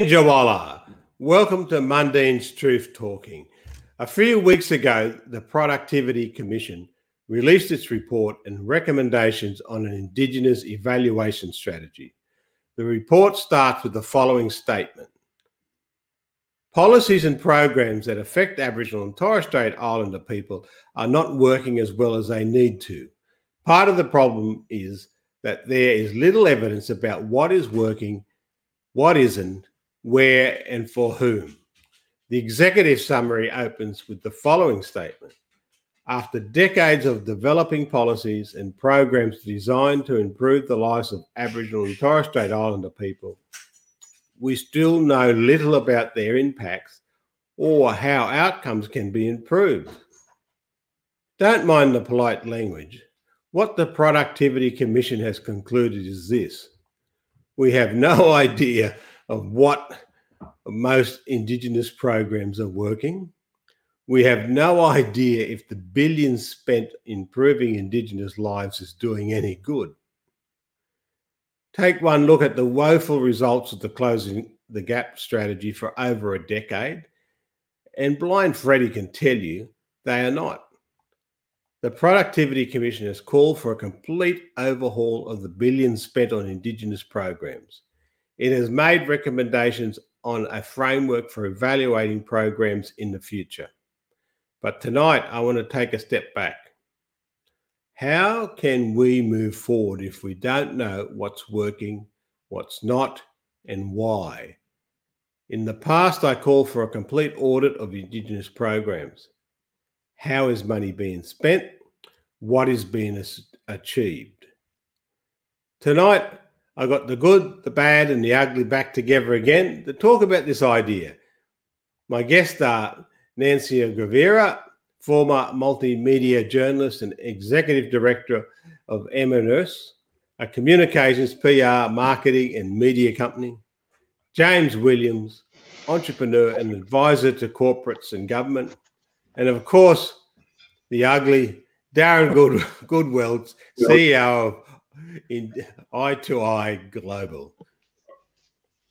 Jawala. Welcome to Mundine's Truth Talking. A few weeks ago, the Productivity Commission released its report and recommendations on an Indigenous evaluation strategy. The report starts with the following statement Policies and programs that affect Aboriginal and Torres Strait Islander people are not working as well as they need to. Part of the problem is that there is little evidence about what is working, what isn't, where, and for whom. The executive summary opens with the following statement After decades of developing policies and programs designed to improve the lives of Aboriginal and Torres Strait Islander people, we still know little about their impacts or how outcomes can be improved. Don't mind the polite language. What the Productivity Commission has concluded is this we have no idea of what most Indigenous programs are working. We have no idea if the billions spent improving Indigenous lives is doing any good. Take one look at the woeful results of the closing the gap strategy for over a decade, and Blind Freddy can tell you they are not. The Productivity Commission has called for a complete overhaul of the billions spent on Indigenous programs. It has made recommendations on a framework for evaluating programs in the future. But tonight, I want to take a step back. How can we move forward if we don't know what's working, what's not, and why? In the past, I called for a complete audit of Indigenous programs. How is money being spent? What is being achieved? Tonight, I got the good, the bad, and the ugly back together again to talk about this idea. My guests are Nancy Guivarra, former multimedia journalist and executive director of M&S, a communications, PR, marketing, and media company. James Williams, entrepreneur and advisor to corporates and government. And of course, the ugly Darren Good, Godwell, CEO of in eye to eye global.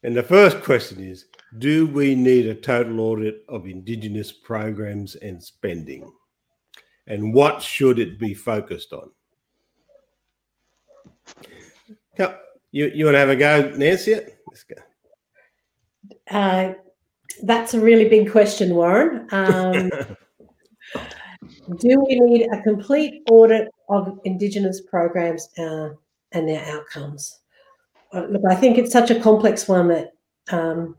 And the first question is Do we need a total audit of Indigenous programs and spending? And what should it be focused on? You, you want to have a go, Nancy? Let's go. Uh, that's a really big question, Warren. Um, do we need a complete audit of Indigenous programs uh, and their outcomes? Uh, look, I think it's such a complex one that um,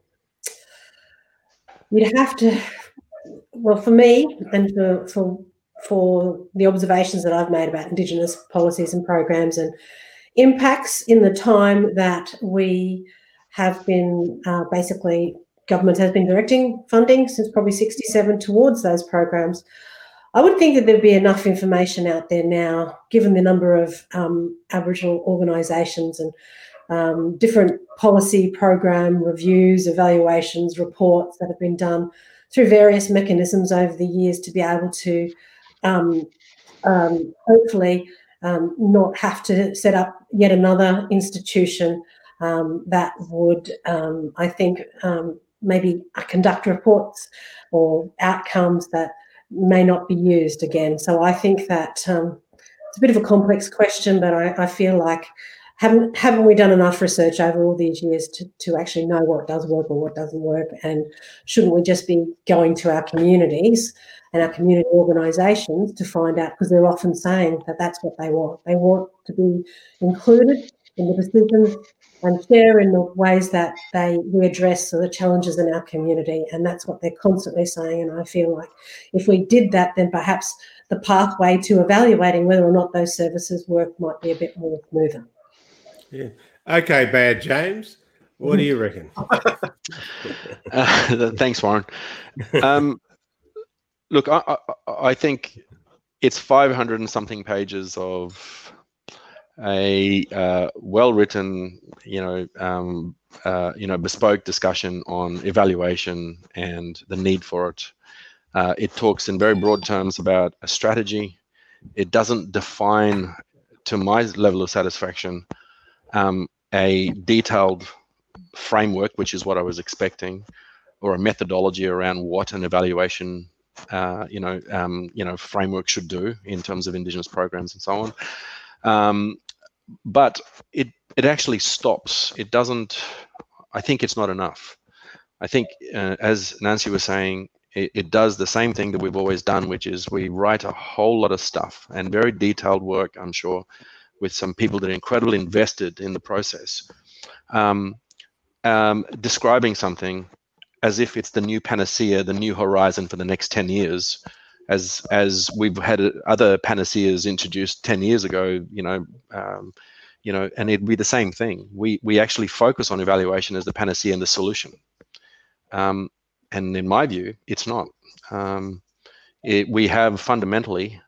you'd have to. Well, for me, and for, for for the observations that I've made about Indigenous policies and programs and impacts in the time that we have been uh, basically government has been directing funding since probably 67 towards those programs. I would think that there'd be enough information out there now, given the number of um, Aboriginal organisations and um, different policy program reviews, evaluations, reports that have been done through various mechanisms over the years to be able to um, um hopefully um, not have to set up yet another institution um, that would, I think, maybe conduct reports or outcomes that may not be used again. So I think that um, it's a bit of a complex question, but I, I, feel like haven't haven't we done enough research over all these years to, to actually know what does work or what doesn't work? And shouldn't we just be going to our communities and our community organisations to find out because they're often saying that that's what they want. They want to be included in the decisions and share in the ways that they we address the challenges in our community and that's what they're constantly saying and i feel like if we did that then perhaps the pathway to evaluating whether or not those services work might be a bit more smoother yeah okay bad james what do you reckon uh, thanks warren um, look I, I, I think it's 500 and something pages of a uh, well-written, you know, um, uh, you know, bespoke discussion on evaluation and the need for it. Uh, it talks in very broad terms about a strategy. It doesn't define, to my level of satisfaction, um, a detailed framework, which is what I was expecting, or a methodology around what an evaluation, uh, you know, um, you know, framework should do in terms of Indigenous programs and so on. Um, but it it actually stops. It doesn't. I think it's not enough. I think, uh, as Nancy was saying, it, it, does the same thing that we've always done, which is we write a whole lot of stuff and very detailed work. I'm sure, with some people that are incredibly invested in the process, um, um, describing something as if it's the new panacea, the new horizon for the next 10 years, as as we've had other panaceas introduced 10 years ago, you know, um, you know, and it'd be the same thing. We we actually focus on evaluation as the panacea and the solution. Um, and in my view, it's not. Um, it, we have fundamentally,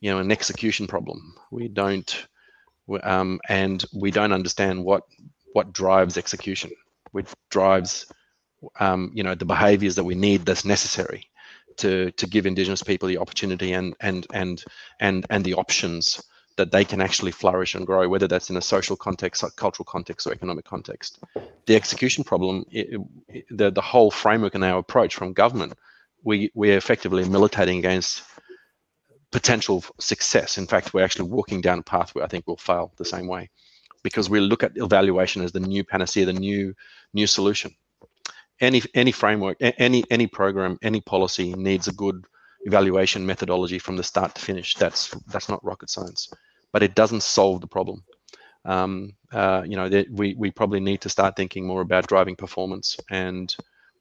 you know, an execution problem. We don't, um, and we don't understand what what drives execution, which drives, um, you know, the behaviours that we need that's necessary to to give Indigenous people the opportunity and and and and and the options that they can actually flourish and grow, whether that's in a social context, cultural context, or economic context. The execution problem, it, it, the the whole framework and our approach from government, we we're effectively militating against potential success. In fact, we're actually walking down a path where I think we'll fail the same way, because we look at evaluation as the new panacea, the new new solution any any framework, any any program, any policy needs a good evaluation methodology from the start to finish. That's that's not rocket science, but it doesn't solve the problem. Um, uh, you know, we we probably need to start thinking more about driving performance and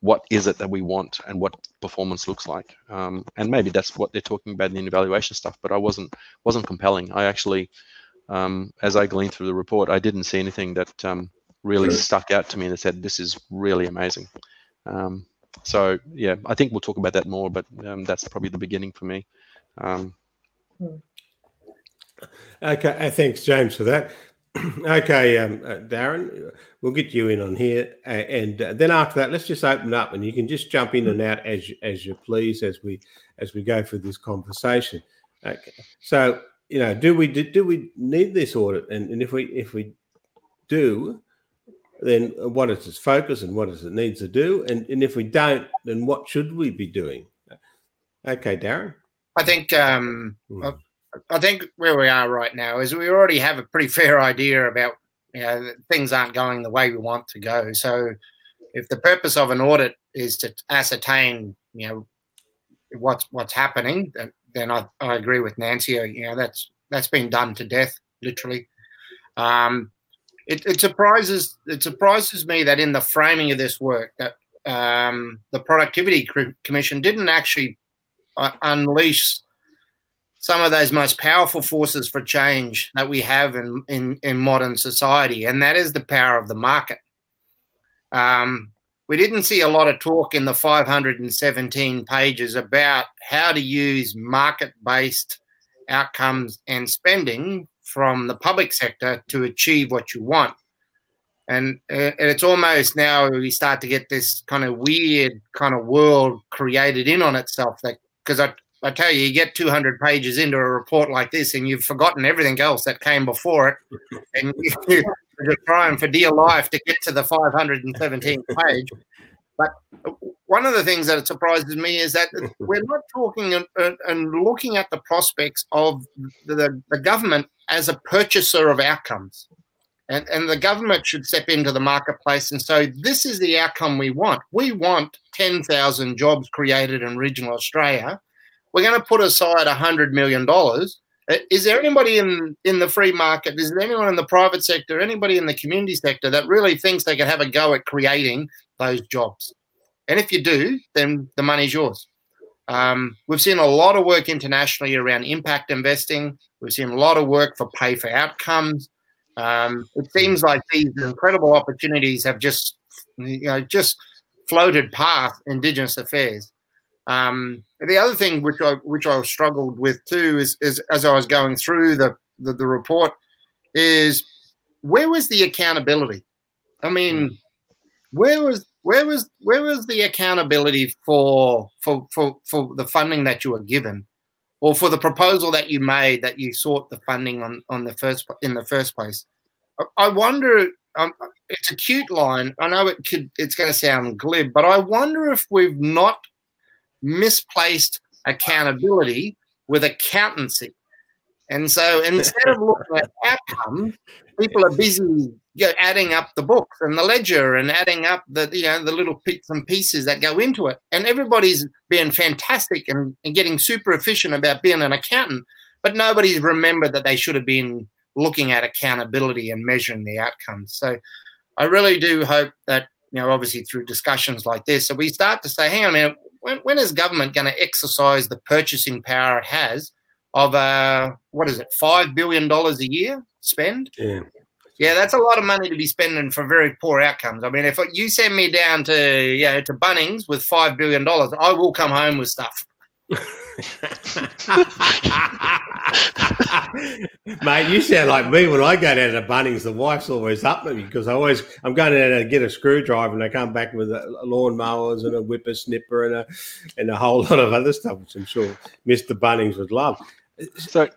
what is it that we want and what performance looks like. Um, and maybe that's what they're talking about in the evaluation stuff. But I wasn't wasn't compelling. I actually, um, as I gleaned through the report, I didn't see anything that um, really stuck out to me and said, "This is really amazing." Um, so yeah, I think we'll talk about that more, but um, that's probably the beginning for me. Um, okay, uh, thanks, James, for that. okay, um, uh, Darren, we'll get you in on here, uh, and uh, then after that, let's just open up, and you can just jump in and out as as you please as we as we go through this conversation. Okay, so you know, do we do, do we need this audit, and, and if we if we do, then what is its focus and what does it need to do? And, and if we don't, then what should we be doing? Okay, Darren. I think um, hmm. I think where we are right now is we already have a pretty fair idea about you know things aren't going the way we want to go. So if the purpose of an audit is to ascertain you know what's what's happening, then, I, I agree with Nancy. You know that's that's been done to death, literally. Um, it, it surprises it surprises me that in the framing of this work that um, the Productivity Commission didn't actually uh, unleash some of those most powerful forces for change that we have in, in, in modern society, and that is the power of the market. Um, we didn't see a lot of talk in the 517 pages about how to use market based outcomes and spending from the public sector to achieve what you want. And, uh, and it's almost now we start to get this kind of weird kind of world created in on itself that because I, I tell you, you get 200 pages into a report like this and you've forgotten everything else that came before it. And you're trying for dear life to get to the 517th page. But one of the things that surprises me is that we're not talking and, and looking at the prospects of the, the government as a purchaser of outcomes. And, and the government should step into the marketplace and say, this is the outcome we want. We want 10,000 jobs created in regional Australia. We're going to put aside $100 million. Uh, is there anybody in, in the free market? Is there anyone in the private sector, anybody in the community sector that really thinks they can have a go at creating those jobs? And if you do, then the money's yours. Um, we've seen a lot of work internationally around impact investing. We've seen a lot of work for pay for outcomes. Um, it seems like these incredible opportunities have just, you know, just floated past Indigenous affairs. Um, the other thing which I which I struggled with too is, is as I was going through the, the, the report is where was the accountability? I mean, where was where was where was the accountability for for for for the funding that you were given, or for the proposal that you made that you sought the funding on on the first in the first place? I wonder. Um, it's a cute line. I know it could. It's going to sound glib, but I wonder if we've not misplaced accountability with accountancy. And so instead of looking at outcome, people are busy you know, adding up the books and the ledger and adding up the you know the little bits and pieces that go into it. And everybody's being fantastic and, and getting super efficient about being an accountant, but nobody's remembered that they should have been looking at accountability and measuring the outcomes. So I really do hope that you know obviously through discussions like this, so we start to say, hang on a minute, when, when is government going to exercise the purchasing power it has of uh, what is it, five billion dollars a year spend? Yeah. Yeah, that's a lot of money to be spending for very poor outcomes. I mean, if you send me down to you know to Bunnings with five billion dollars, I will come home with stuff. Mate, you sound like me when I go down to Bunnings. The wife's always up with me because I always I'm going down to get a screwdriver and I come back with a lawn mowers and a whippersnipper and a and a whole lot of other stuff, which I'm sure Mr. Bunnings would love. So,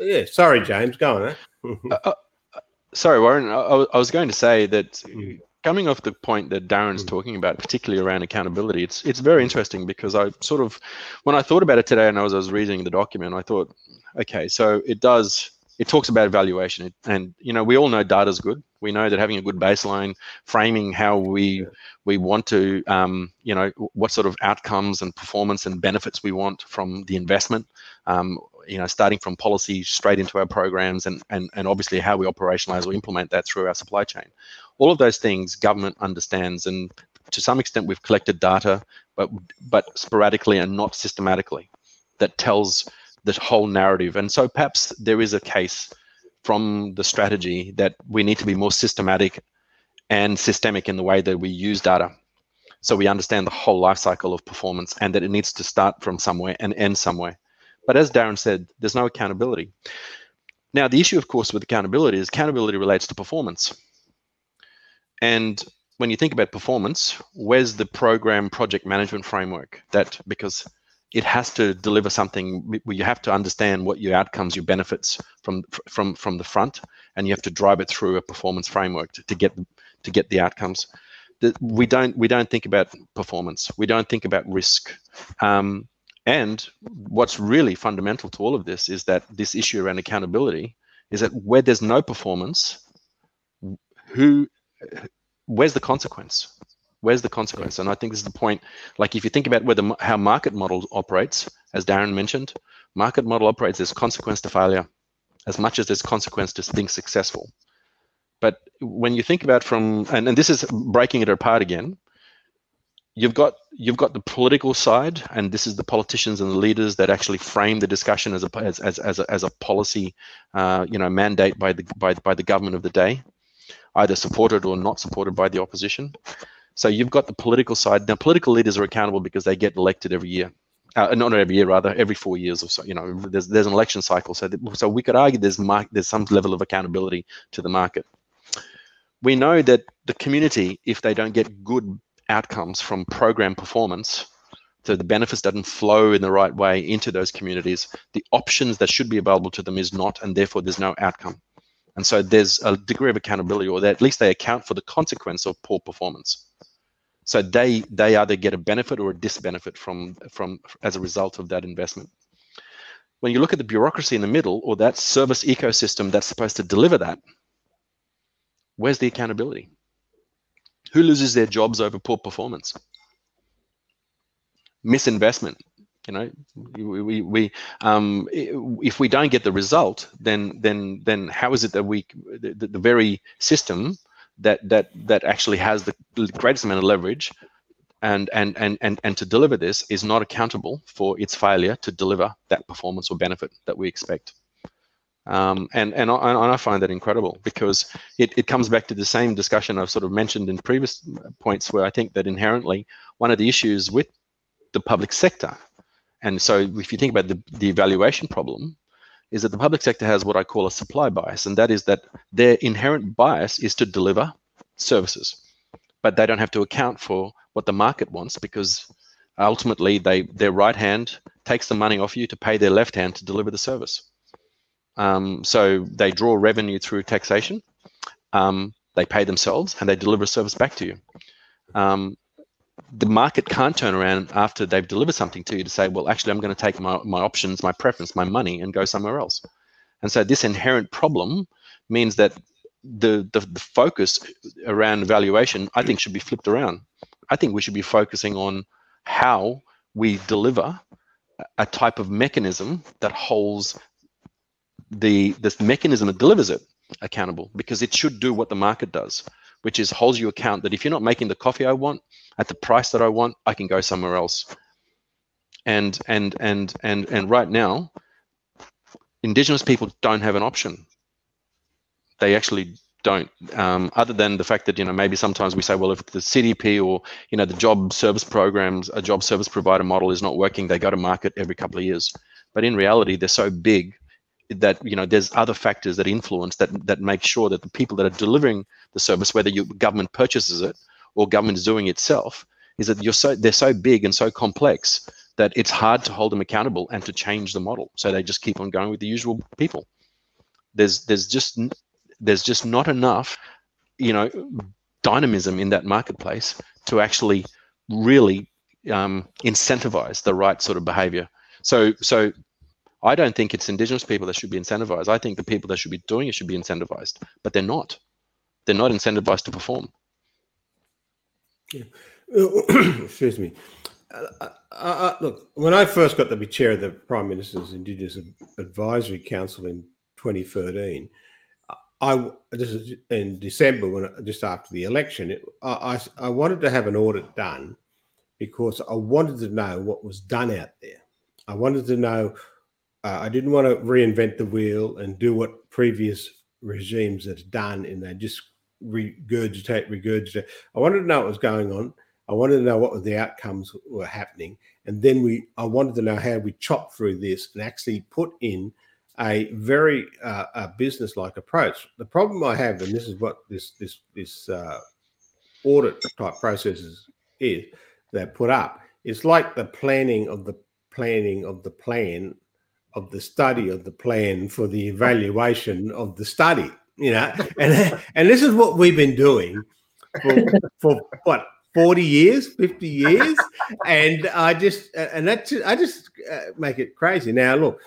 yeah, sorry, James, go on. Eh? uh, uh, sorry, Warren. I, I, was going to say that mm coming off the point that Darren's mm. talking about, particularly around accountability, it's it's very interesting because I sort of, when I thought about it today and I was, I was reading the document, I thought, okay, so it does, it talks about evaluation, and you know we all know data is good. We know that having a good baseline, framing how we we want to, um, you know, what sort of outcomes and performance and benefits we want from the investment. Um, you know, starting from policy straight into our programs and, and, and obviously how we operationalize or implement that through our supply chain all of those things government understands and to some extent we've collected data but but sporadically and not systematically that tells the whole narrative. And so perhaps there is a case from the strategy that we need to be more systematic and systemic in the way that we use data so we understand the whole life cycle of performance and that it needs to start from somewhere and end somewhere. But as darren said there's no accountability. Now the issue of course with accountability is accountability relates to performance and when you think about performance, where's the program project management framework? That because it has to deliver something you have to understand what your outcomes, your benefits from from from the front, and you have to drive it through a performance framework to, to get to get the outcomes. we don't we don't think about performance. We don't think about risk. Um, and what's really fundamental to all of this is that this issue around accountability is that where there's no performance, who where's the consequence? Where's the consequence? And I think this is the point. Like if you think about whether how market model operates, as Darren mentioned, market model operates as consequence to failure, as much as there's consequence to being successful. But when you think about from and, and this is breaking it apart again, you've got you've got the political side, and this is the politicians and the leaders that actually frame the discussion as a as as, as a, as a policy, uh, you know, mandate by the by by the government of the day either supported or not supported by the opposition. So you've got the political side. Now, political leaders are accountable because they get elected every year. Uh, not every year, rather, every four years or so. You know, there's there's an election cycle. So so we could argue there's there's some level of accountability to the market. We know that the community, if they don't get good outcomes from program performance, so the benefits doesn't flow in the right way into those communities, the options that should be available to them is not, and therefore there's no outcome. And so there's a degree of accountability, or at least they account for the consequence of poor performance. So they they either get a benefit or a disbenefit from from as a result of that investment. When you look at the bureaucracy in the middle, or that service ecosystem that's supposed to deliver that, where's the accountability? Who loses their jobs over poor performance? Misinvestment you know we, we, we um, if we don't get the result then then then how is it that we the, the very system that that that actually has the greatest amount of leverage and and and and and to deliver this is not accountable for its failure to deliver that performance or benefit that we expect. Um, and and I, and I find that incredible because it, it comes back to the same discussion I've sort of mentioned in previous points where I think that inherently one of the issues with the public sector and so if you think about the, the evaluation problem, is that the public sector has what I call a supply bias, and that is that their inherent bias is to deliver services, but they don't have to account for what the market wants because ultimately they their right hand takes the money off you to pay their left hand to deliver the service. Um, so they draw revenue through taxation, um, they pay themselves, and they deliver a service back to you. Um, the market can't turn around after they've delivered something to you to say, well, actually, I'm going to take my, my options, my preference, my money, and go somewhere else. And so this inherent problem means that the, the, the focus around valuation, I think, should be flipped around. I think we should be focusing on how we deliver a type of mechanism that holds the this mechanism that delivers it accountable because it should do what the market does which is holds you account that if you're not making the coffee I want at the price that I want, I can go somewhere else. And and and and and right now, Indigenous people don't have an option. They actually don't. Um, other than the fact that you know maybe sometimes we say, well, if the CDP or you know the job service programs, a job service provider model is not working, they go to market every couple of years. But in reality, they're so big that you know there's other factors that influence that that make sure that the people that are delivering the service, whether your government purchases it or government is doing itself, is that you're so they're so big and so complex that it's hard to hold them accountable and to change the model. So they just keep on going with the usual people. There's there's just there's just not enough, you know, dynamism in that marketplace to actually really um, incentivize the right sort of behavior. So so I don't think it's Indigenous people that should be incentivized. I think the people that should be doing it should be incentivized, but they're not. They're not incentivized to perform. Yeah. Excuse me. Uh, uh, uh, look, when I first got to be chair of the Prime Minister's Indigenous Advisory Council in 2013, I this is in December when just after the election, it, I, I, I wanted to have an audit done because I wanted to know what was done out there. I wanted to know uh, I didn't want to reinvent the wheel and do what previous regimes had done and they just regurgitate, regurgitate. I wanted to know what was going on. I wanted to know what the outcomes were happening. And then we, I wanted to know how we chop through this and actually put in a very uh, a business-like approach. The problem I have, and this is what this this this uh, audit type processes is they put up. It's like the planning of the planning of the plan of the study of the plan for the evaluation of the study. You know, and and this is what we've been doing for, for what 40 years 50 years? And i just and that i just uh, make it crazy. Now look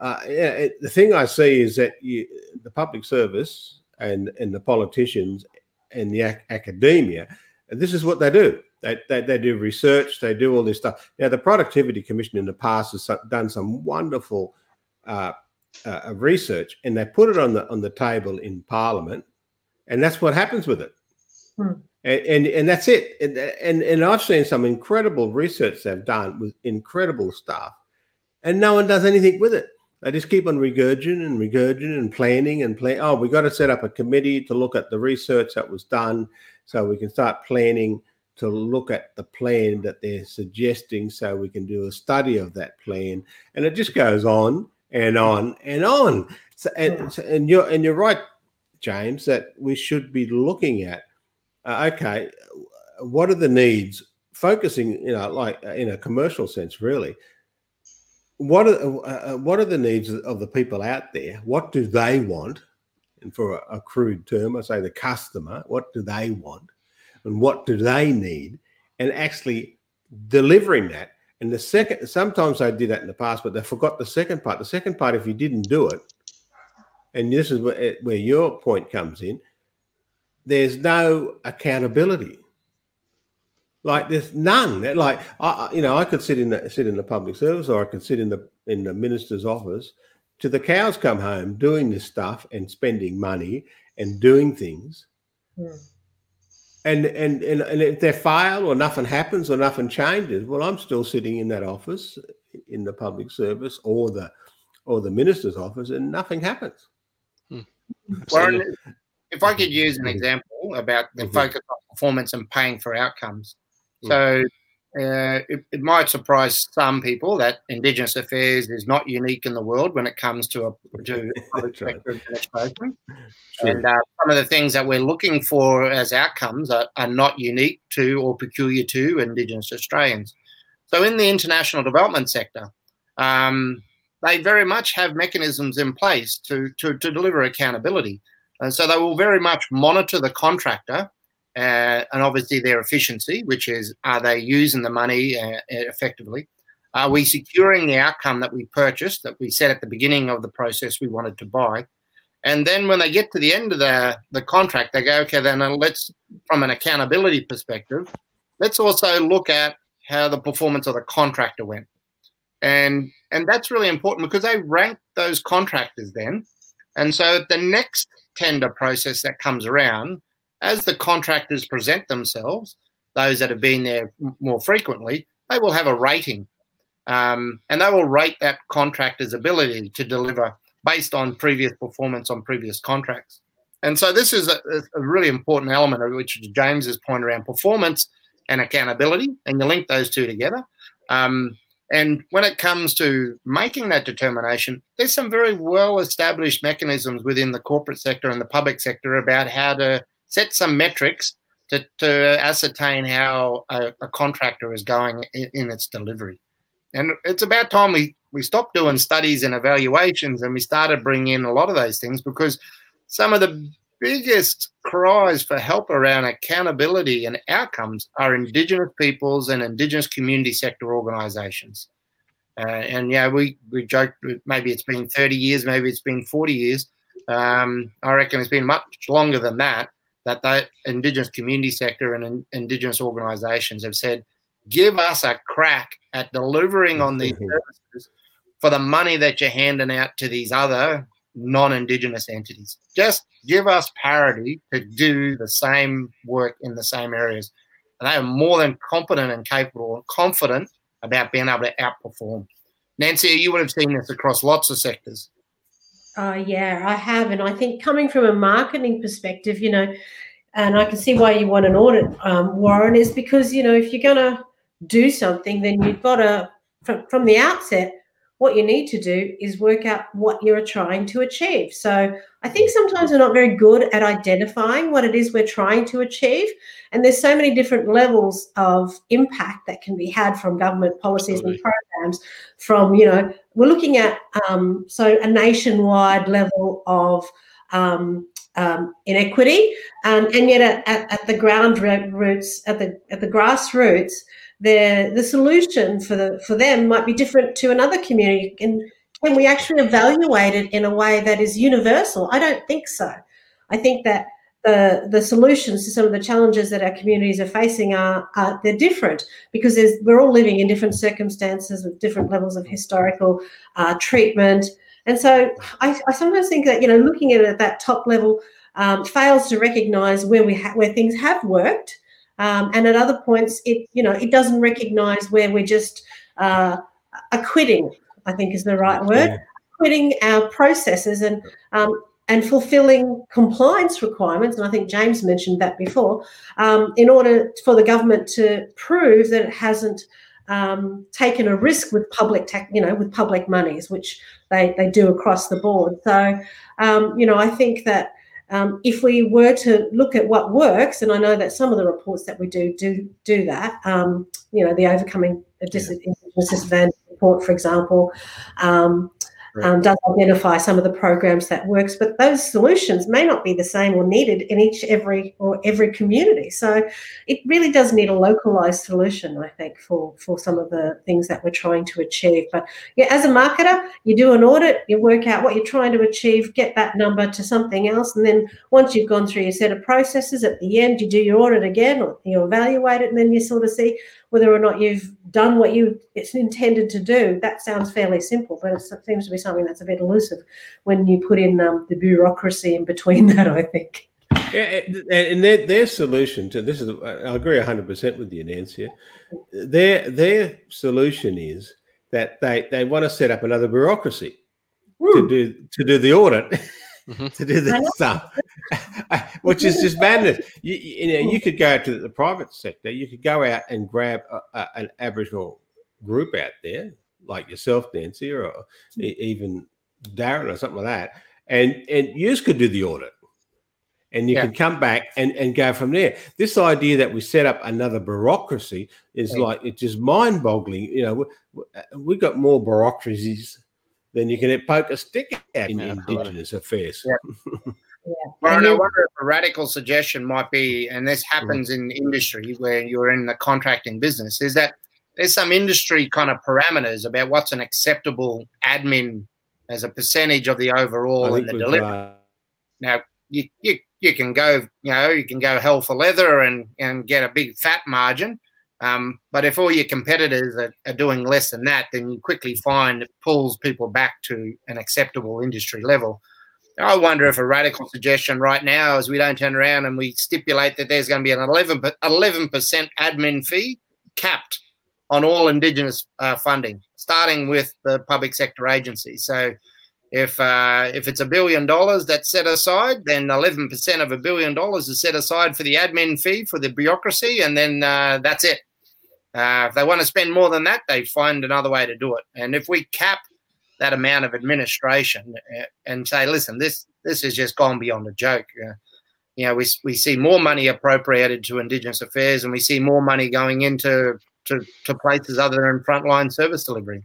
uh, it, the thing i see is that you, the public service and and the politicians and the ac- academia this is what they do they, they, they do research, they do all this stuff. Now, the Productivity Commission in the past has done some wonderful uh, uh, research, and they put it on the on the table in Parliament, and that's what happens with it. Hmm. And, and, and that's it. And, and and I've seen some incredible research they've done with incredible stuff, and no one does anything with it. They just keep on regurgitating and regurgitating and planning and plan. Oh, we got to set up a committee to look at the research that was done, so we can start planning to look at the plan that they're suggesting so we can do a study of that plan. And it just goes on and on and on. So, and, and you're and you're right james that we should be looking at uh, okay what are the needs? Focusing you know like uh, in a commercial sense really. What are uh, uh, what are the needs of the people out there? What do they want? And for a, a crude term i say the customer what do they want and what do they need and actually delivering that. And the second, sometimes they did that in the past, but they forgot the second part. The second part, if you didn't do it, and this is where, your point comes in, there's no accountability. Like there's none. Like I, you know, I could sit in the sit in the public service, or I could sit in the in the minister's office, to the cows come home, doing this stuff and spending money and doing things. Yeah and, and and and if they fail or nothing happens or nothing changes, well, I'm still sitting in that office in the public service or the or the minister's office, and nothing happens. Hmm. Warren, if I could use an example about the mm-hmm. focus on performance and paying for outcomes. Mm-hmm. So, uh, it, it, might surprise some people that Indigenous affairs is not unique in the world when it comes to a to public sector administration. Sure. And uh, some of the things that we're looking for as outcomes are, are not unique to or peculiar to Indigenous Australians. So, in the international development sector, um, they very much have mechanisms in place to, to, to deliver accountability. And so they will very much monitor the contractor uh, and obviously their efficiency, which is are they using the money uh, effectively? Are we securing the outcome that we purchased, that we said at the beginning of the process we wanted to buy? And then when they get to the end of the, the contract, they go, okay, then uh, let's, from an accountability perspective, let's also look at how the performance of the contractor went. And and that's really important because they rank those contractors then. And so the next tender process that comes around, as the contractors present themselves, those that have been there more frequently, they will have a rating. Um, and they will rate that contractor's ability to deliver based on previous performance on previous contracts. And so this is a, a really important element of which James's point around performance and accountability, and you link those two together. Um, and when it comes to making that determination, there's some very well established mechanisms within the corporate sector and the public sector about how to set some metrics to, to ascertain how a, a contractor is going in, in, its delivery. And it's about time we, we stopped doing studies and evaluations and we started bringing in a lot of those things because some of the biggest cries for help around accountability and outcomes are Indigenous peoples and Indigenous community sector organisations. Uh, and yeah, we we joke maybe it's been 30 years, maybe it's been 40 years. Um, I reckon it's been much longer than that. That the Indigenous community sector and in, Indigenous organisations have said, give us a crack at delivering on these mm-hmm. services for the money that you're handing out to these other non-indigenous entities. Just give us parity to do the same work in the same areas. And they are more than competent and capable and confident about being able to outperform. Nancy, you would have seen this across lots of sectors. Uh, yeah, I have. And I think coming from a marketing perspective, you know, and I can see why you want an audit, um, Warren, is because, you know, if you're going to do something, then you've got to, from, from the outset, what you need to do is work out what you're trying to achieve. So I think sometimes we're not very good at identifying what it is we're trying to achieve. And there's so many different levels of impact that can be had from government policies Absolutely. and programs. From, you know, we're looking at um, so a nationwide level of um, um, inequity, um, and yet at, at, at the ground roots, at the at the grassroots, the the solution for the for them might be different to another community. And can we actually evaluate it in a way that is universal? I don't think so. I think that the the solutions to some of the challenges that our communities are facing are, are they're different because we're all living in different circumstances with different levels of historical uh, treatment and so I, I, sometimes think that you know looking at it at that top level um, fails to recognize where we ha- where things have worked um, and at other points, it you know it doesn't recognise where we're just uh, acquitting. I think is the right word. Yeah. Acquitting our processes and um, and fulfilling compliance requirements, and I think James mentioned that before, um, in order for the government to prove that it hasn't um, taken a risk with public, tech, you know, with public monies, which they, they do across the board. So, um, you know, I think that um, if we were to look at what works, and I know that some of the reports that we do do do that, um, you know, the overcoming a disadvantage report, for example, um, um, does identify some of the programs that works, but those solutions may not be the same or needed in each every or every community. So it really does need a localized solution, I think, for for some of the things that we're trying to achieve. But yeah, as a marketer, you do an audit, you work out what you're trying to achieve, get that number to something else, and then once you've gone through your set of processes, at the end you do your audit again, or you evaluate it, and then you sort of see whether or not you've done what you it's intended to do. That sounds fairly simple, but it seems to be something that's a bit elusive when you put in um, the bureaucracy in between that. I think. Yeah, and their their solution to this is I agree hundred percent with you, Nancy. Their their solution is that they they want to set up another bureaucracy Woo. to do to do the audit. Mm-hmm. to do this stuff. which is just madness. You, you, know, you could go to the private sector. You could go out and grab a, a, an Aboriginal group out there, like yourself, Nancy, or even Darren, or something like that, and and you could do the audit and you yeah. can come back and, and go from there. This idea that we set up another bureaucracy is like it's just mind boggling. You know, we, have got more bureaucracies than you can poke a stick at in Indigenous affairs. Yeah. yeah. Well, I wonder if a radical suggestion might be, and this happens in industry where you're in the contracting business, is that there's some industry kind of parameters about what's an acceptable admin as a percentage of the overall and the delivery. Uh, now, you, you you can go, you know, you can go hell for leather and and get a big fat margin. Um, but if all your competitors are, are, doing less than that, then you quickly find it pulls people back to an acceptable industry level. I wonder if a radical suggestion right now is we don't turn around and we stipulate that there's going to be an 11 11% admin fee capped on all Indigenous uh, funding, starting with the public sector agencies. So if uh, if it's a billion dollars that's set aside, then 11% of a billion dollars is set aside for the admin fee for the bureaucracy, and then uh, that's it. Uh, if they want to spend more than that, they find another way to do it. And if we cap that amount of administration uh, and say, listen, this this has just gone beyond a joke. You know, we, we see more money appropriated to Indigenous affairs, and we see more money going into to, to places other than frontline service delivery.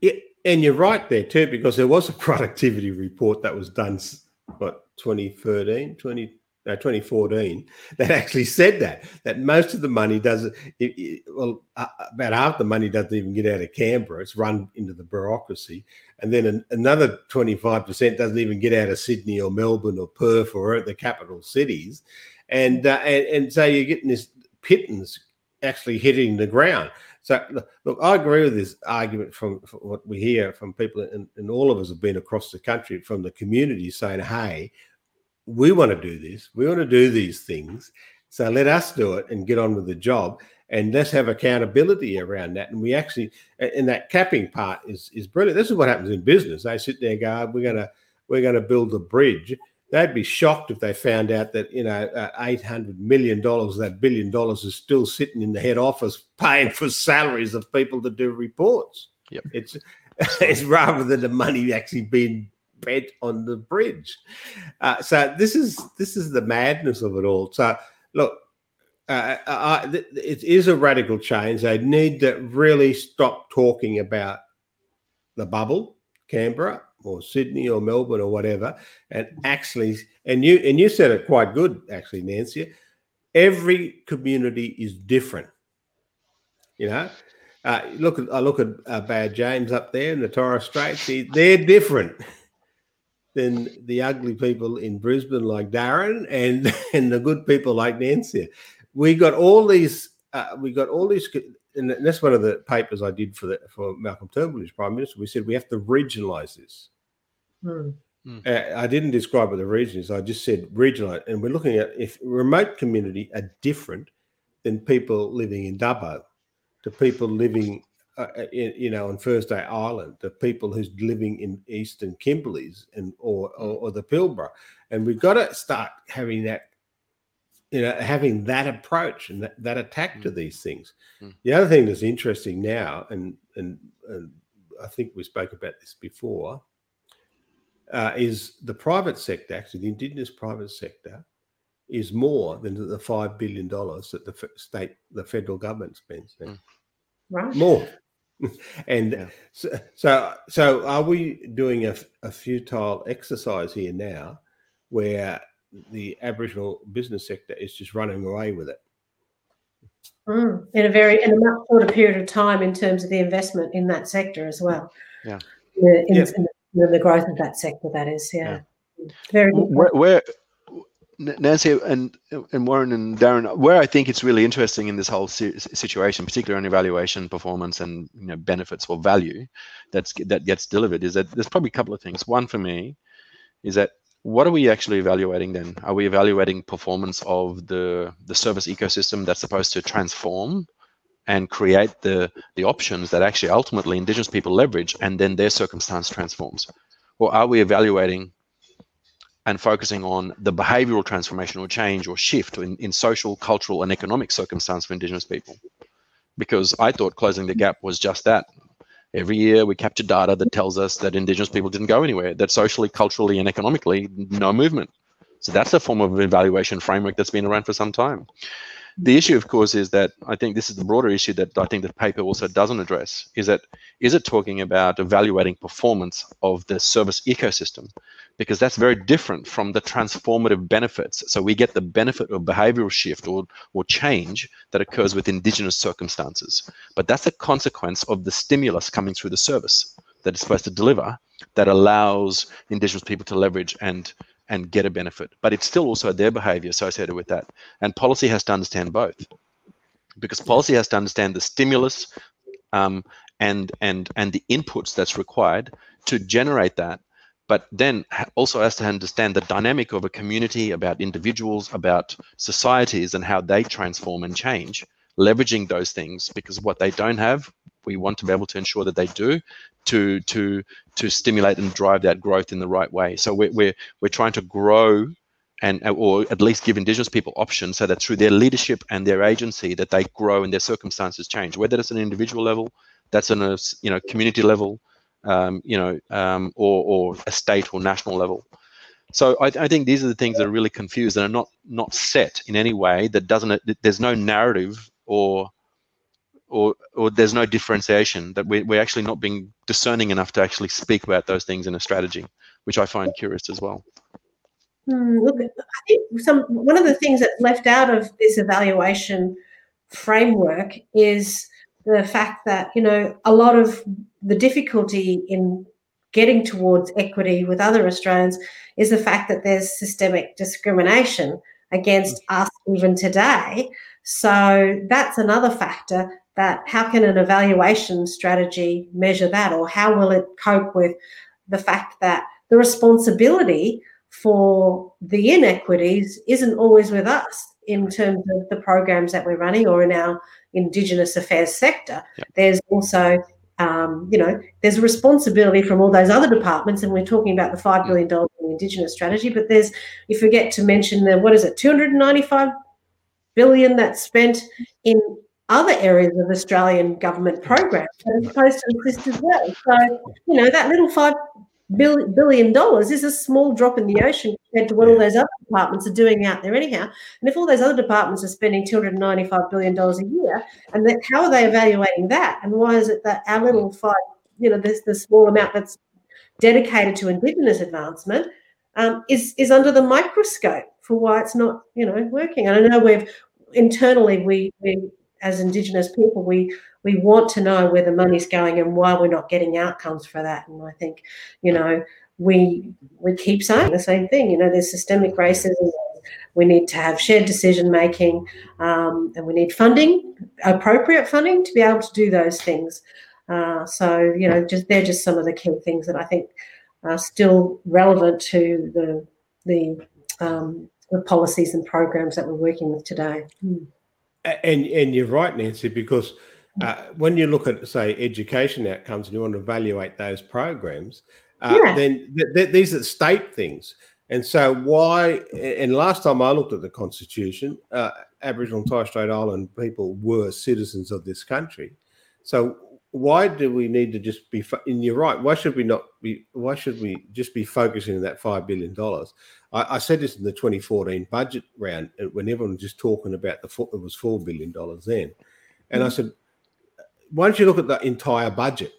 Yeah, and you're right there too, because there was a productivity report that was done, what, 2013, 20, 2014, that actually said that, that most of the money doesn't, it, it, well, uh, about half the money doesn't even get out of Canberra. It's run into the bureaucracy. And then an, another 25% doesn't even get out of Sydney or Melbourne or Perth or the capital cities. And, uh, and, and so you're getting this pittance actually hitting the ground. So look, I agree with this argument from, from what we hear from people, and, and, all of us have been across the country from the community saying, "Hey, we want to do this. We want to do these things. So let us do it and get on with the job, and let's have accountability around that." And we actually, and that capping part is is brilliant. This is what happens in business. They sit there and go, "We're gonna we're gonna build a bridge." they'd be shocked if they found out that you know uh, eight hundred million dollars, that billion dollars, is still sitting in the head office paying for salaries of people to do reports. Yep. It's it's rather than the money actually being spent on the bridge. Uh, so this is this is the madness of it all. So look. Uh, uh, it is a radical change. They need to really stop talking about the bubble, Canberra, or Sydney or Melbourne or whatever, and actually, and you and you said it quite good actually, Nancy. Every community is different. You know, uh, look at I look at uh, Bad James up there in the Torres Straits. They're different than the ugly people in Brisbane like Darren and and the good people like Nancy. We got all these. Uh, we got all these and that's one of the papers I did for the for Malcolm Turnbull as Prime Minister. We said we have to regionalise this. Mm. Uh, I didn't describe what the region is. I just said regional, and we're looking at if remote community are different than people living in Dubbo, to people living, uh, uh in, you know, on Thursday Island, the people who's living in Eastern Kimberleys and or, or, or the Pilbara, and we've got to start having that you know, having that approach and that, that attack mm. to these things. Mm. The other thing that's interesting now, and, and, and I think we spoke about this before, uh, is the private sector, actually, the Indigenous private sector, is more than the $5 billion that the state, the federal government spends. Mm. Right. More. and yeah. so, so, so, are we doing a, a futile exercise here now where the Aboriginal business sector is just running away with it. Mm, in a very in a much shorter period of time in terms of the investment in that sector as well. Yeah. In, in, yeah. in the growth of that sector, that is, yeah. yeah. Very where, where, Nancy and and Warren and Darren, where I think it's really interesting in this whole situation, particularly on evaluation, performance, and you know benefits or value that's that gets delivered, is that there's probably a couple of things. One for me is that what are we actually evaluating then? Are we evaluating performance of the, the service ecosystem that's supposed to transform and create the, the options that actually ultimately Indigenous people leverage and then their circumstance transforms? Or are we evaluating and focusing on the behavioral transformation or change or shift in, in social, cultural, and economic circumstance for Indigenous people. Because I thought closing the gap was just that. Every year we capture data that tells us that Indigenous people didn't go anywhere, that socially, culturally, and economically, no movement. So that's a form of evaluation framework that's been around for some time. The issue, of course, is that I think this is the broader issue that I think the paper also doesn't address is that is it talking about evaluating performance of the service ecosystem? Because that's very different from the transformative benefits. So we get the benefit of behavioral shift or, or change that occurs with indigenous circumstances. But that's a consequence of the stimulus coming through the service that it's supposed to deliver that allows indigenous people to leverage and and get a benefit. But it's still also their behavior associated with that. And policy has to understand both. Because policy has to understand the stimulus um, and and and the inputs that's required to generate that but then also has to understand the dynamic of a community about individuals about societies and how they transform and change leveraging those things because what they don't have we want to be able to ensure that they do to to to stimulate and drive that growth in the right way. So we're we're, we're trying to grow and or at least give indigenous people options so that through their leadership and their agency that they grow and their circumstances change whether it's an individual level that's on a you know community level um, you know um, or, or a state or national level. So I, I, think these are the things that are really confused and are not not set in any way that doesn't there's no narrative or or or there's no differentiation that we, we're actually not being discerning enough to actually speak about those things in a strategy which i find curious as well. Hmm, look i think some one of the things that's left out of this evaluation framework is the fact that you know a lot of the difficulty in getting towards equity with other australians is the fact that there's systemic discrimination against mm. us even today so that's another factor that how can an evaluation strategy measure that or how will it cope with the fact that the responsibility for the inequities isn't always with us in terms of the programs that we're running or in our indigenous affairs sector yep. there's also um, you know there's a responsibility from all those other departments and we're talking about the $5 billion in indigenous strategy but there's you forget to mention the what is it 295 billion that's spent in other areas of Australian government programs that are supposed to exist as well. So, you know, that little five billion dollars is a small drop in the ocean compared to what all those other departments are doing out there anyhow. And if all those other departments are spending $295 billion a year, and that, how are they evaluating that? And why is it that our little five, you know, this the small amount that's dedicated to Indigenous advancement um, is, is under the microscope for why it's not, you know, working. And I know we've internally we, we as Indigenous people, we we want to know where the money's going and why we're not getting outcomes for that. And I think, you know, we we keep saying the same thing. You know, there's systemic racism. We need to have shared decision making, um, and we need funding, appropriate funding, to be able to do those things. Uh, so, you know, just they're just some of the key things that I think are still relevant to the the, um, the policies and programs that we're working with today. Mm. And and you're right, Nancy, because uh, when you look at say education outcomes and you want to evaluate those programs, uh, yeah. then th- th- these are state things. And so why? And last time I looked at the Constitution, uh, Aboriginal and Torres Strait Island people were citizens of this country. So why do we need to just be? And you're right. Why should we not be? Why should we just be focusing on that five billion dollars? I, I, said this in the 2014 budget round uh, when everyone was just talking about the it was four billion dollars then, and mm. I said, why don't you look at the entire budget?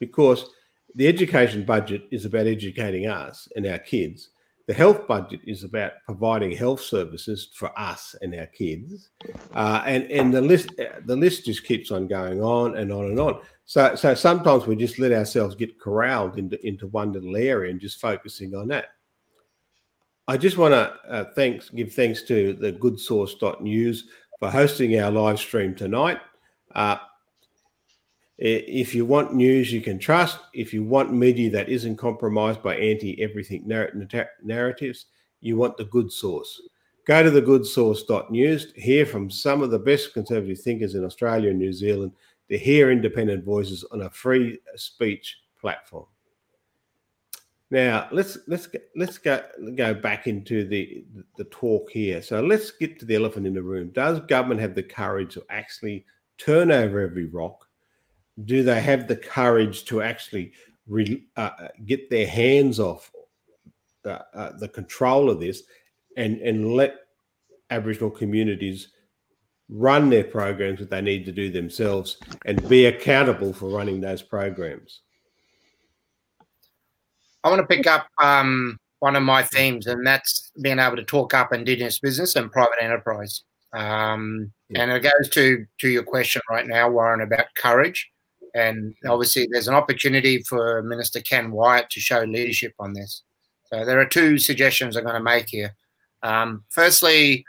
Because the education budget is about educating us and our kids. The health budget is about providing health services for us and our kids, uh, and and the list the list just keeps on going on and on and on. So so sometimes we just let ourselves get corralled into into one little area and just focusing on that. I just want to uh, thanks give thanks to the goodsauce.news for hosting our live stream tonight. Uh, if you want news you can trust, if you want media that isn't compromised by anti everything narratives, you want the Good Sauce. Go to the to hear from some of the best conservative thinkers in Australia and New Zealand, to hear independent voices on a free uh, speech platform. Now let's let's let's go go back into the the talk here. So let's get to the elephant in the room. Does government have the courage to actually turn over every rock? Do they have the courage to actually re, uh, get their hands off uh, uh, the control of this and and let Aboriginal communities run their programs that they need to do themselves and be accountable for running those programs? I want to pick up um, one of my themes, and that's being able to talk up Indigenous business and private enterprise. Um, yeah. And it goes to to your question right now, Warren, about courage. And obviously, there's an opportunity for Minister Ken Wyatt to show leadership on this. So there are two suggestions I'm going to make here. Um, firstly,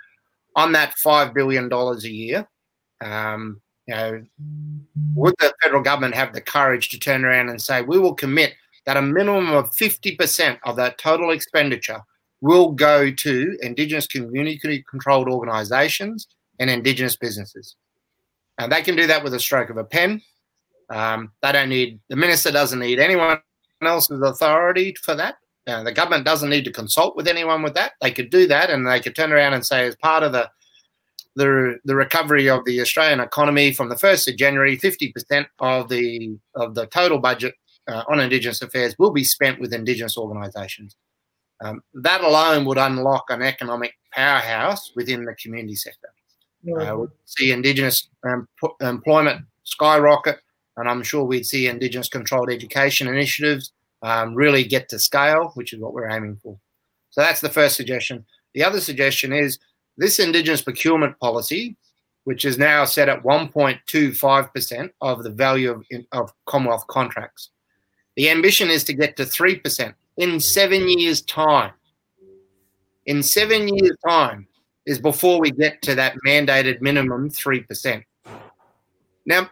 on that five billion dollars a year, um, you know, would the federal government have the courage to turn around and say we will commit that a minimum of 50% of that total expenditure will go to Indigenous community controlled organisations and Indigenous businesses. And they can do that with a stroke of a pen. Um, they don't need, the minister doesn't need anyone else's authority for that. Uh, the government doesn't need to consult with anyone with that. They could do that and they could turn around and say, as part of the the, the recovery of the Australian economy from the 1st of January, 50% of the of the total budget uh, on Indigenous affairs will be spent with Indigenous organisations. Um, that alone would unlock an economic powerhouse within the community sector. Uh, we'd see Indigenous um, employment skyrocket, and I'm sure we'd see Indigenous controlled education initiatives um, really get to scale, which is what we're aiming for. So that's the first suggestion. The other suggestion is this Indigenous procurement policy, which is now set at 1.25% of the value of, of Commonwealth contracts. The ambition is to get to 3% in seven years' time. In seven years' time is before we get to that mandated minimum 3%. Now,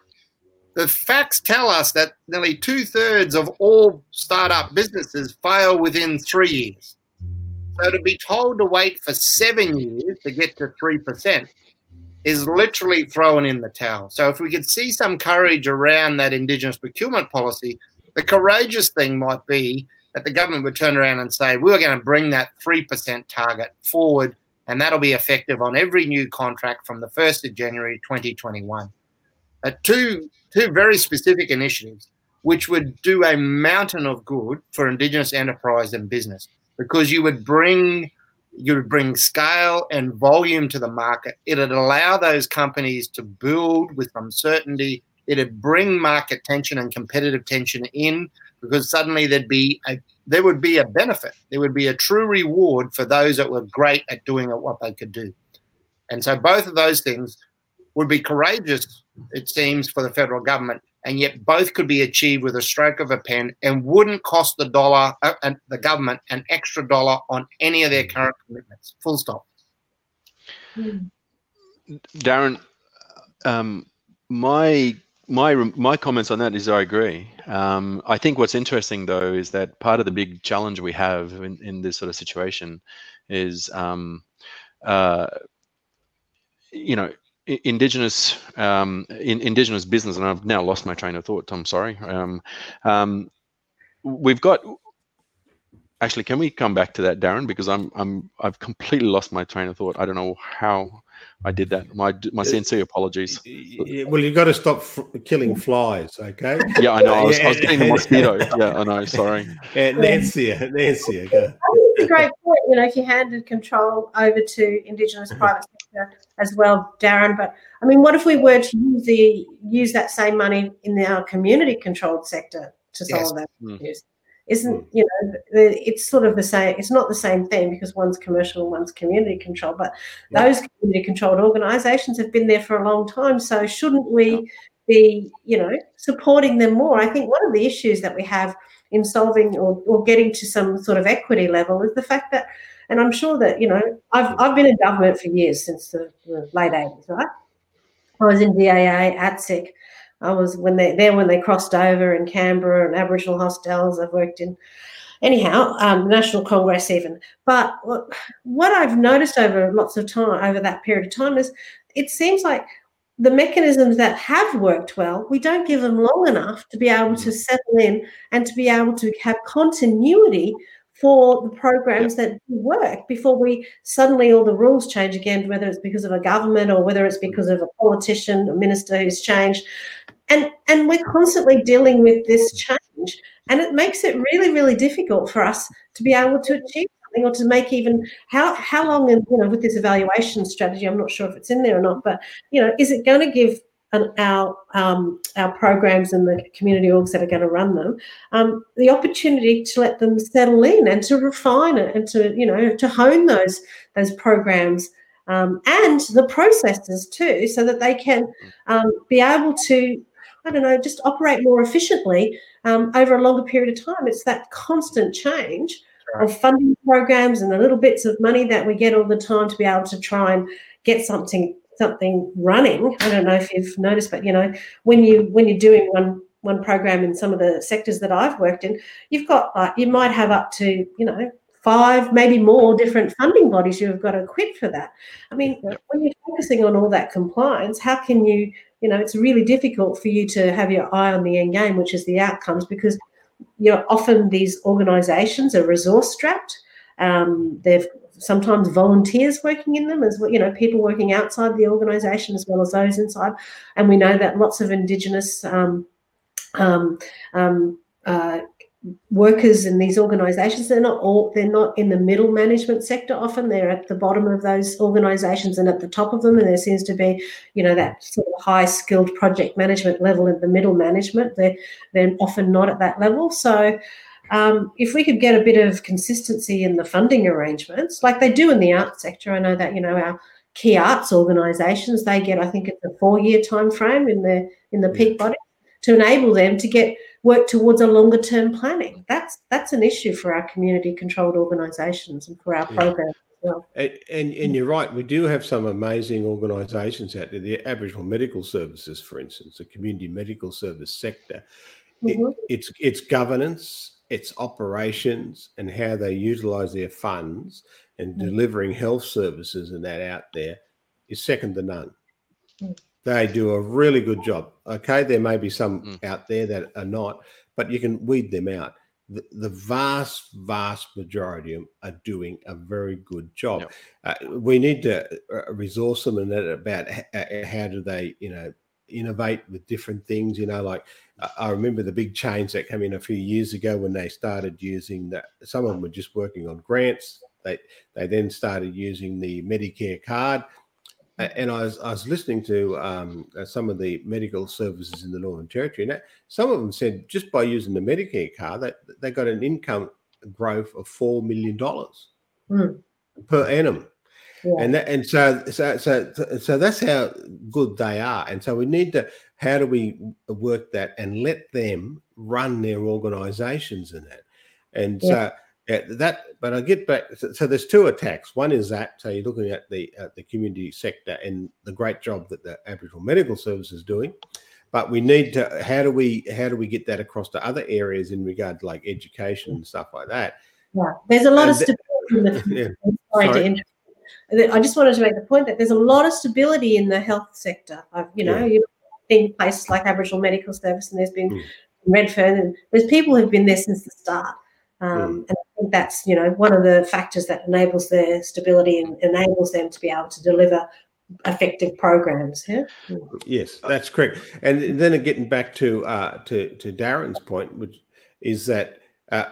the facts tell us that nearly two thirds of all startup businesses fail within three years. So to be told to wait for seven years to get to 3% is literally throwing in the towel. So if we could see some courage around that Indigenous procurement policy, the courageous thing might be that the government would turn around and say, we're going to bring that 3% target forward, and that'll be effective on every new contract from the 1st of January 2021. Uh, two, two very specific initiatives which would do a mountain of good for Indigenous enterprise and business because you would bring you would bring scale and volume to the market. It'd allow those companies to build with some certainty it'd bring market tension and competitive tension in because suddenly there'd be a there would be a benefit. There would be a true reward for those that were great at doing what they could do. And so both of those things would be courageous, it seems, for the federal government, and yet both could be achieved with a stroke of a pen and wouldn't cost the dollar uh, and the government an extra dollar on any of their current commitments. Full stop. Darren, um, my my my comments on that is I agree. Um, I think what's interesting though is that part of the big challenge we have in, in this sort of situation is, um, uh, you know, indigenous um, in, indigenous business, and I've now lost my train of thought. I'm sorry. Um, um, we've got actually. Can we come back to that, Darren? Because I'm I'm I've completely lost my train of thought. I don't know how I did that. My my sincere apologies. Well, you've got to stop f- killing flies, okay? Yeah, I know. I was, I was getting the mosquito. Yeah, I know. Sorry. Yeah, Nancy, Nancy, okay. That's a great point. You know, if you handed control over to Indigenous private sector as well, Darren. But I mean, what if we were to use the use that same money in our community controlled sector to solve yes. that mm isn't hmm. you know it's sort of the same it's not the same thing because one's commercial and one's community controlled but yeah. those community controlled organizations have been there for a long time so shouldn't we be you know supporting them more i think one of the issues that we have in solving or, or getting to some sort of equity level is the fact that and i'm sure that you know i've, I've been in government for years since the, the late 80s right i was in daa ATSIC I was when they there when they crossed over in Canberra and Aboriginal hostels. I've worked in anyhow um, National Congress even. But what I've noticed over lots of time over that period of time is it seems like the mechanisms that have worked well, we don't give them long enough to be able to settle in and to be able to have continuity for the programs that work before we suddenly all the rules change again, whether it's because of a government or whether it's because of a politician, a minister who's changed. And and we're constantly dealing with this change. And it makes it really, really difficult for us to be able to achieve something or to make even how how long and you know with this evaluation strategy, I'm not sure if it's in there or not, but you know, is it going to give our um, our programs and the community orgs that are going to run them um, the opportunity to let them settle in and to refine it and to you know to hone those those programs um, and the processes too so that they can um, be able to I don't know just operate more efficiently um, over a longer period of time. It's that constant change of funding programs and the little bits of money that we get all the time to be able to try and get something something running. I don't know if you've noticed, but you know, when you when you're doing one one program in some of the sectors that I've worked in, you've got like you might have up to you know five, maybe more different funding bodies you've got to quit for that. I mean, when you're focusing on all that compliance, how can you, you know, it's really difficult for you to have your eye on the end game, which is the outcomes, because you know often these organisations are resource strapped. Um, they've sometimes volunteers working in them as well, you know, people working outside the organisation as well as those inside. And we know that lots of Indigenous um, um, um, uh, workers in these organisations they're not all they're not in the middle management sector often. They're at the bottom of those organisations and at the top of them. And there seems to be you know that sort of high skilled project management level in the middle management. They're they're often not at that level. So um, if we could get a bit of consistency in the funding arrangements, like they do in the arts sector, I know that you know our key arts organisations they get, I think it's a four-year time frame in the in the peak body to enable them to get work towards a longer term planning. That's that's an issue for our community controlled organisations and for our yeah. programs. Well. And, and, and you're right. We do have some amazing organisations out there. The Aboriginal Medical Services, for instance, the community medical service sector. Mm-hmm. It, it's it's governance, its operations and how they utilize their funds and mm. delivering health services and that out there is second to none. Mm. They do a really good job. Okay, there may be some mm. out there that are not, but you can weed them out. The, the vast, vast majority of them are doing a very good job. Yep. Uh, we need to uh, resource them and that about how, how do they, you know, innovate with different things. You know, like I remember the big change that came in a few years ago when they started using that. Some of them were just working on grants. They they then started using the Medicare card, and I was I was listening to um, uh, some of the medical services in the Northern Territory, and that, some of them said just by using the Medicare card, that they, they got an income growth of four million dollars mm. per annum. Yeah. And that, and so, so so so that's how good they are. And so we need to how do we work that and let them run their organizations in that? And yeah. so yeah, that, but I get back. So, so, there's two attacks. One is that. So you're looking at the at the community sector and the great job that the Aboriginal Medical Service is doing. But we need to. How do we how do we get that across to other areas in regard to like education and stuff like that? Yeah, there's a lot and of stability. in the, yeah. Sorry, Sorry. I just wanted to make the point that there's a lot of stability in the health sector. You know, yeah. you've places like Aboriginal Medical Service, and there's been mm. Redfern, and there's people who've been there since the start. Um, mm. And I think that's you know one of the factors that enables their stability and enables them to be able to deliver effective programs. Yeah. Yes, that's correct. And then getting back to uh, to to Darren's point, which is that. Uh,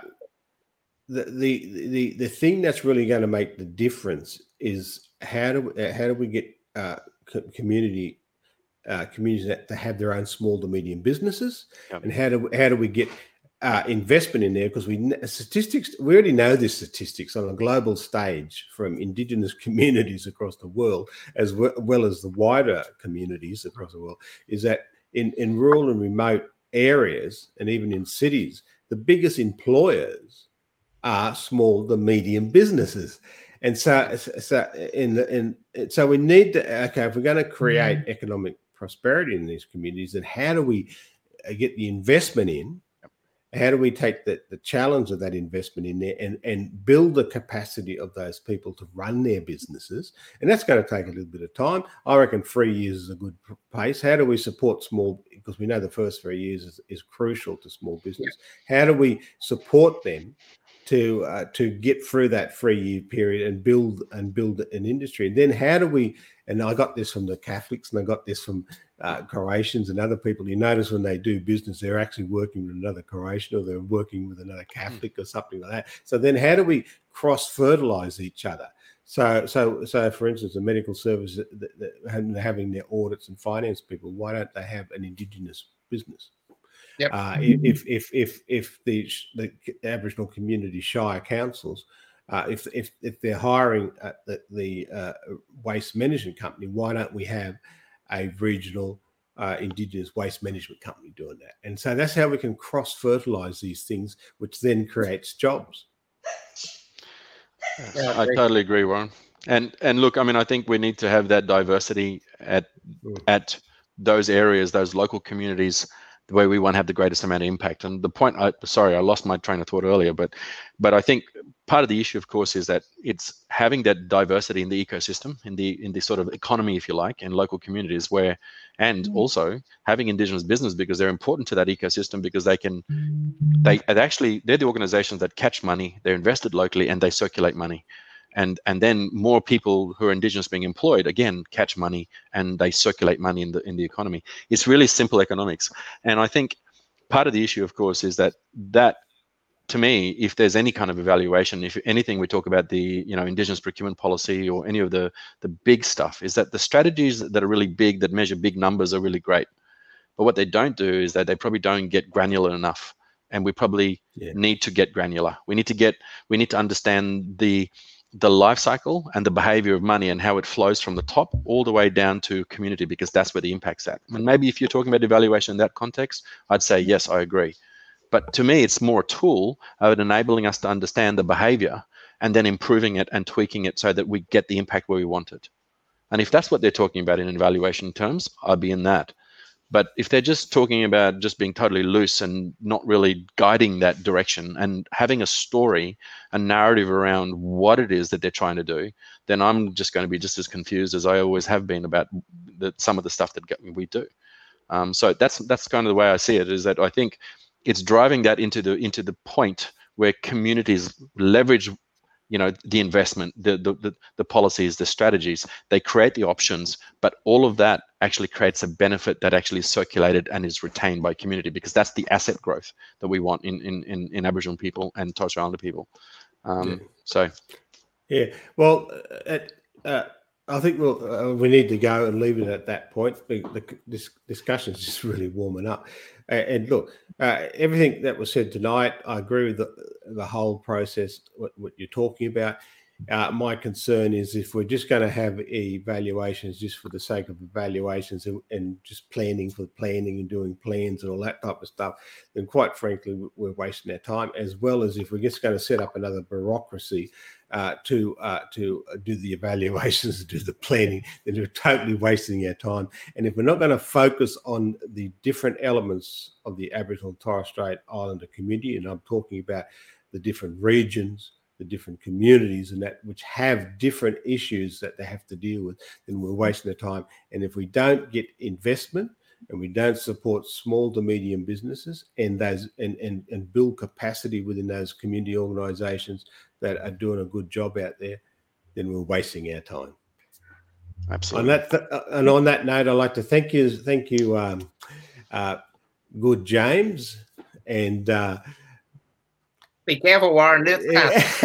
the, the the the thing that's really going to make the difference is how do how do we get uh, community uh, communities that, to have their own small to medium businesses, yep. and how do how do we get uh, investment in there because we statistics we already know this statistics on a global stage from indigenous communities across the world as well, well as the wider communities across the world is that in in rural and remote areas and even in cities the biggest employers are small to medium businesses and so, so in the, in so we need to okay if we're going to create mm-hmm. economic prosperity in these communities, then how do we uh, get the investment in how do we take the, the challenge of that investment in there and, and build the capacity of those people to run their businesses? And that's going to take a little bit of time. I reckon three years is a good pace. How do we support small, because we know the first three years is, is crucial to small business. How do we support them to uh, to get through that three year period and build and build an industry. And then how do we? And I got this from the Catholics, and I got this from uh, Croatians and other people. You notice when they do business, they're actually working with another Croatian or they're working with another hmm. Catholic mm. or something like that. So then, how do we cross fertilize each other? So, so, so, for instance, the medical service that, that having their audits and finance people, why don't they have an indigenous business? Yep. Uh, if if if if the the Aboriginal community shire councils, uh, if if if they're hiring the, the uh, waste management company, why don't we have a regional uh, Indigenous waste management company doing that? And so that's how we can cross fertilize these things, which then creates jobs. Yeah, I totally agree, Warren. And and look, I mean, I think we need to have that diversity at mm. at those areas, those local communities the way we want to have the greatest amount of impact. And the point, I sorry, I lost my train of thought earlier, but but I think part of the issue, of course, is that it's having that diversity in the ecosystem, in the in the sort of economy, if you like, in local communities where, and mm. also having indigenous business because they're important to that ecosystem because they can, they, they actually they're the organizations that catch money, they're invested locally, and they circulate money and and then more people who are indigenous being employed again catch money and they circulate money in the in the economy. It's really simple economics. And i think part of the issue of course is that that to me if there's any kind of evaluation if anything we talk about the you know indigenous procurement policy or any of the the big stuff is that the strategies that are really big that measure big numbers are really great. But what they don't do is that they probably don't get granular enough. And we probably yeah. need to get granular. We need to get we need to understand the the life cycle and the behavior of money and how it flows from the top all the way down to community because that's where the impact's at. And maybe if you're talking about evaluation in that context, I'd say yes, I agree. But to me, it's more a tool of enabling us to understand the behavior and then improving it and tweaking it so that we get the impact where we want it. And if that's what they're talking about in evaluation terms, I'd be in that. But if they're just talking about just being totally loose and not really guiding that direction and having a story, a narrative around what it is that they're trying to do, then I'm just going to be just as confused as I always have been about the, some of the stuff that we do. Um, so that's that's kind of the way I see it. Is that I think it's driving that into the into the point where communities leverage you know the investment the, the the the, policies the strategies they create the options but all of that actually creates a benefit that actually is circulated and is retained by community because that's the asset growth that we want in in in, in aboriginal people and torres strait islander people. Um, yeah. so. Yeah. Well uh, uh, I think we'll uh, we need to go and leave it at that point. The, the this discussion is just really warming up. Uh, and look, uh, everything that was said tonight, I agree with the, the whole process. What, what you're talking about. Uh, my concern is if we're just going to have evaluations just for the sake of evaluations and, and, just planning for planning and doing plans and all that type of stuff, then quite frankly, we're wasting our time. As well as if we're just going to set up another bureaucracy uh, to uh, to do the evaluations, to do the planning, then we're totally wasting our time. And if we're not going to focus on the different elements of the Aboriginal and Torres Strait Islander community, and I'm talking about the different regions, the different communities and that which have different issues that they have to deal with, then we're wasting the time. And if we don't get investment and we don't support small to medium businesses and those and, and, and build capacity within those community organizations that are doing a good job out there, then we're wasting our time. Absolutely. On that th- uh, and on that note, I'd like to thank you, thank you, um, uh, good James, and uh, be careful, Warren. This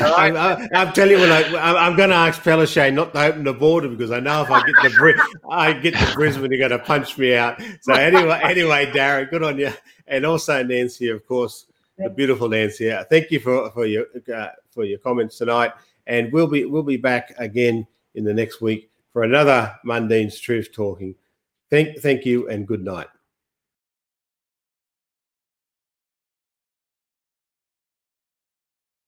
I'm, I'm, telling you, when I, I'm, going to ask Palaszczuk not to open the border because I know if I get the I get to Brisbane, they're going to punch me out. So anyway, anyway, Darren, good on you, and also Nancy, of course, the beautiful Nancy. Thank you for for your uh, for your comments tonight, and we'll be we'll be back again in the next week for another Mundine's Truth Talking. Thank thank you, and good night.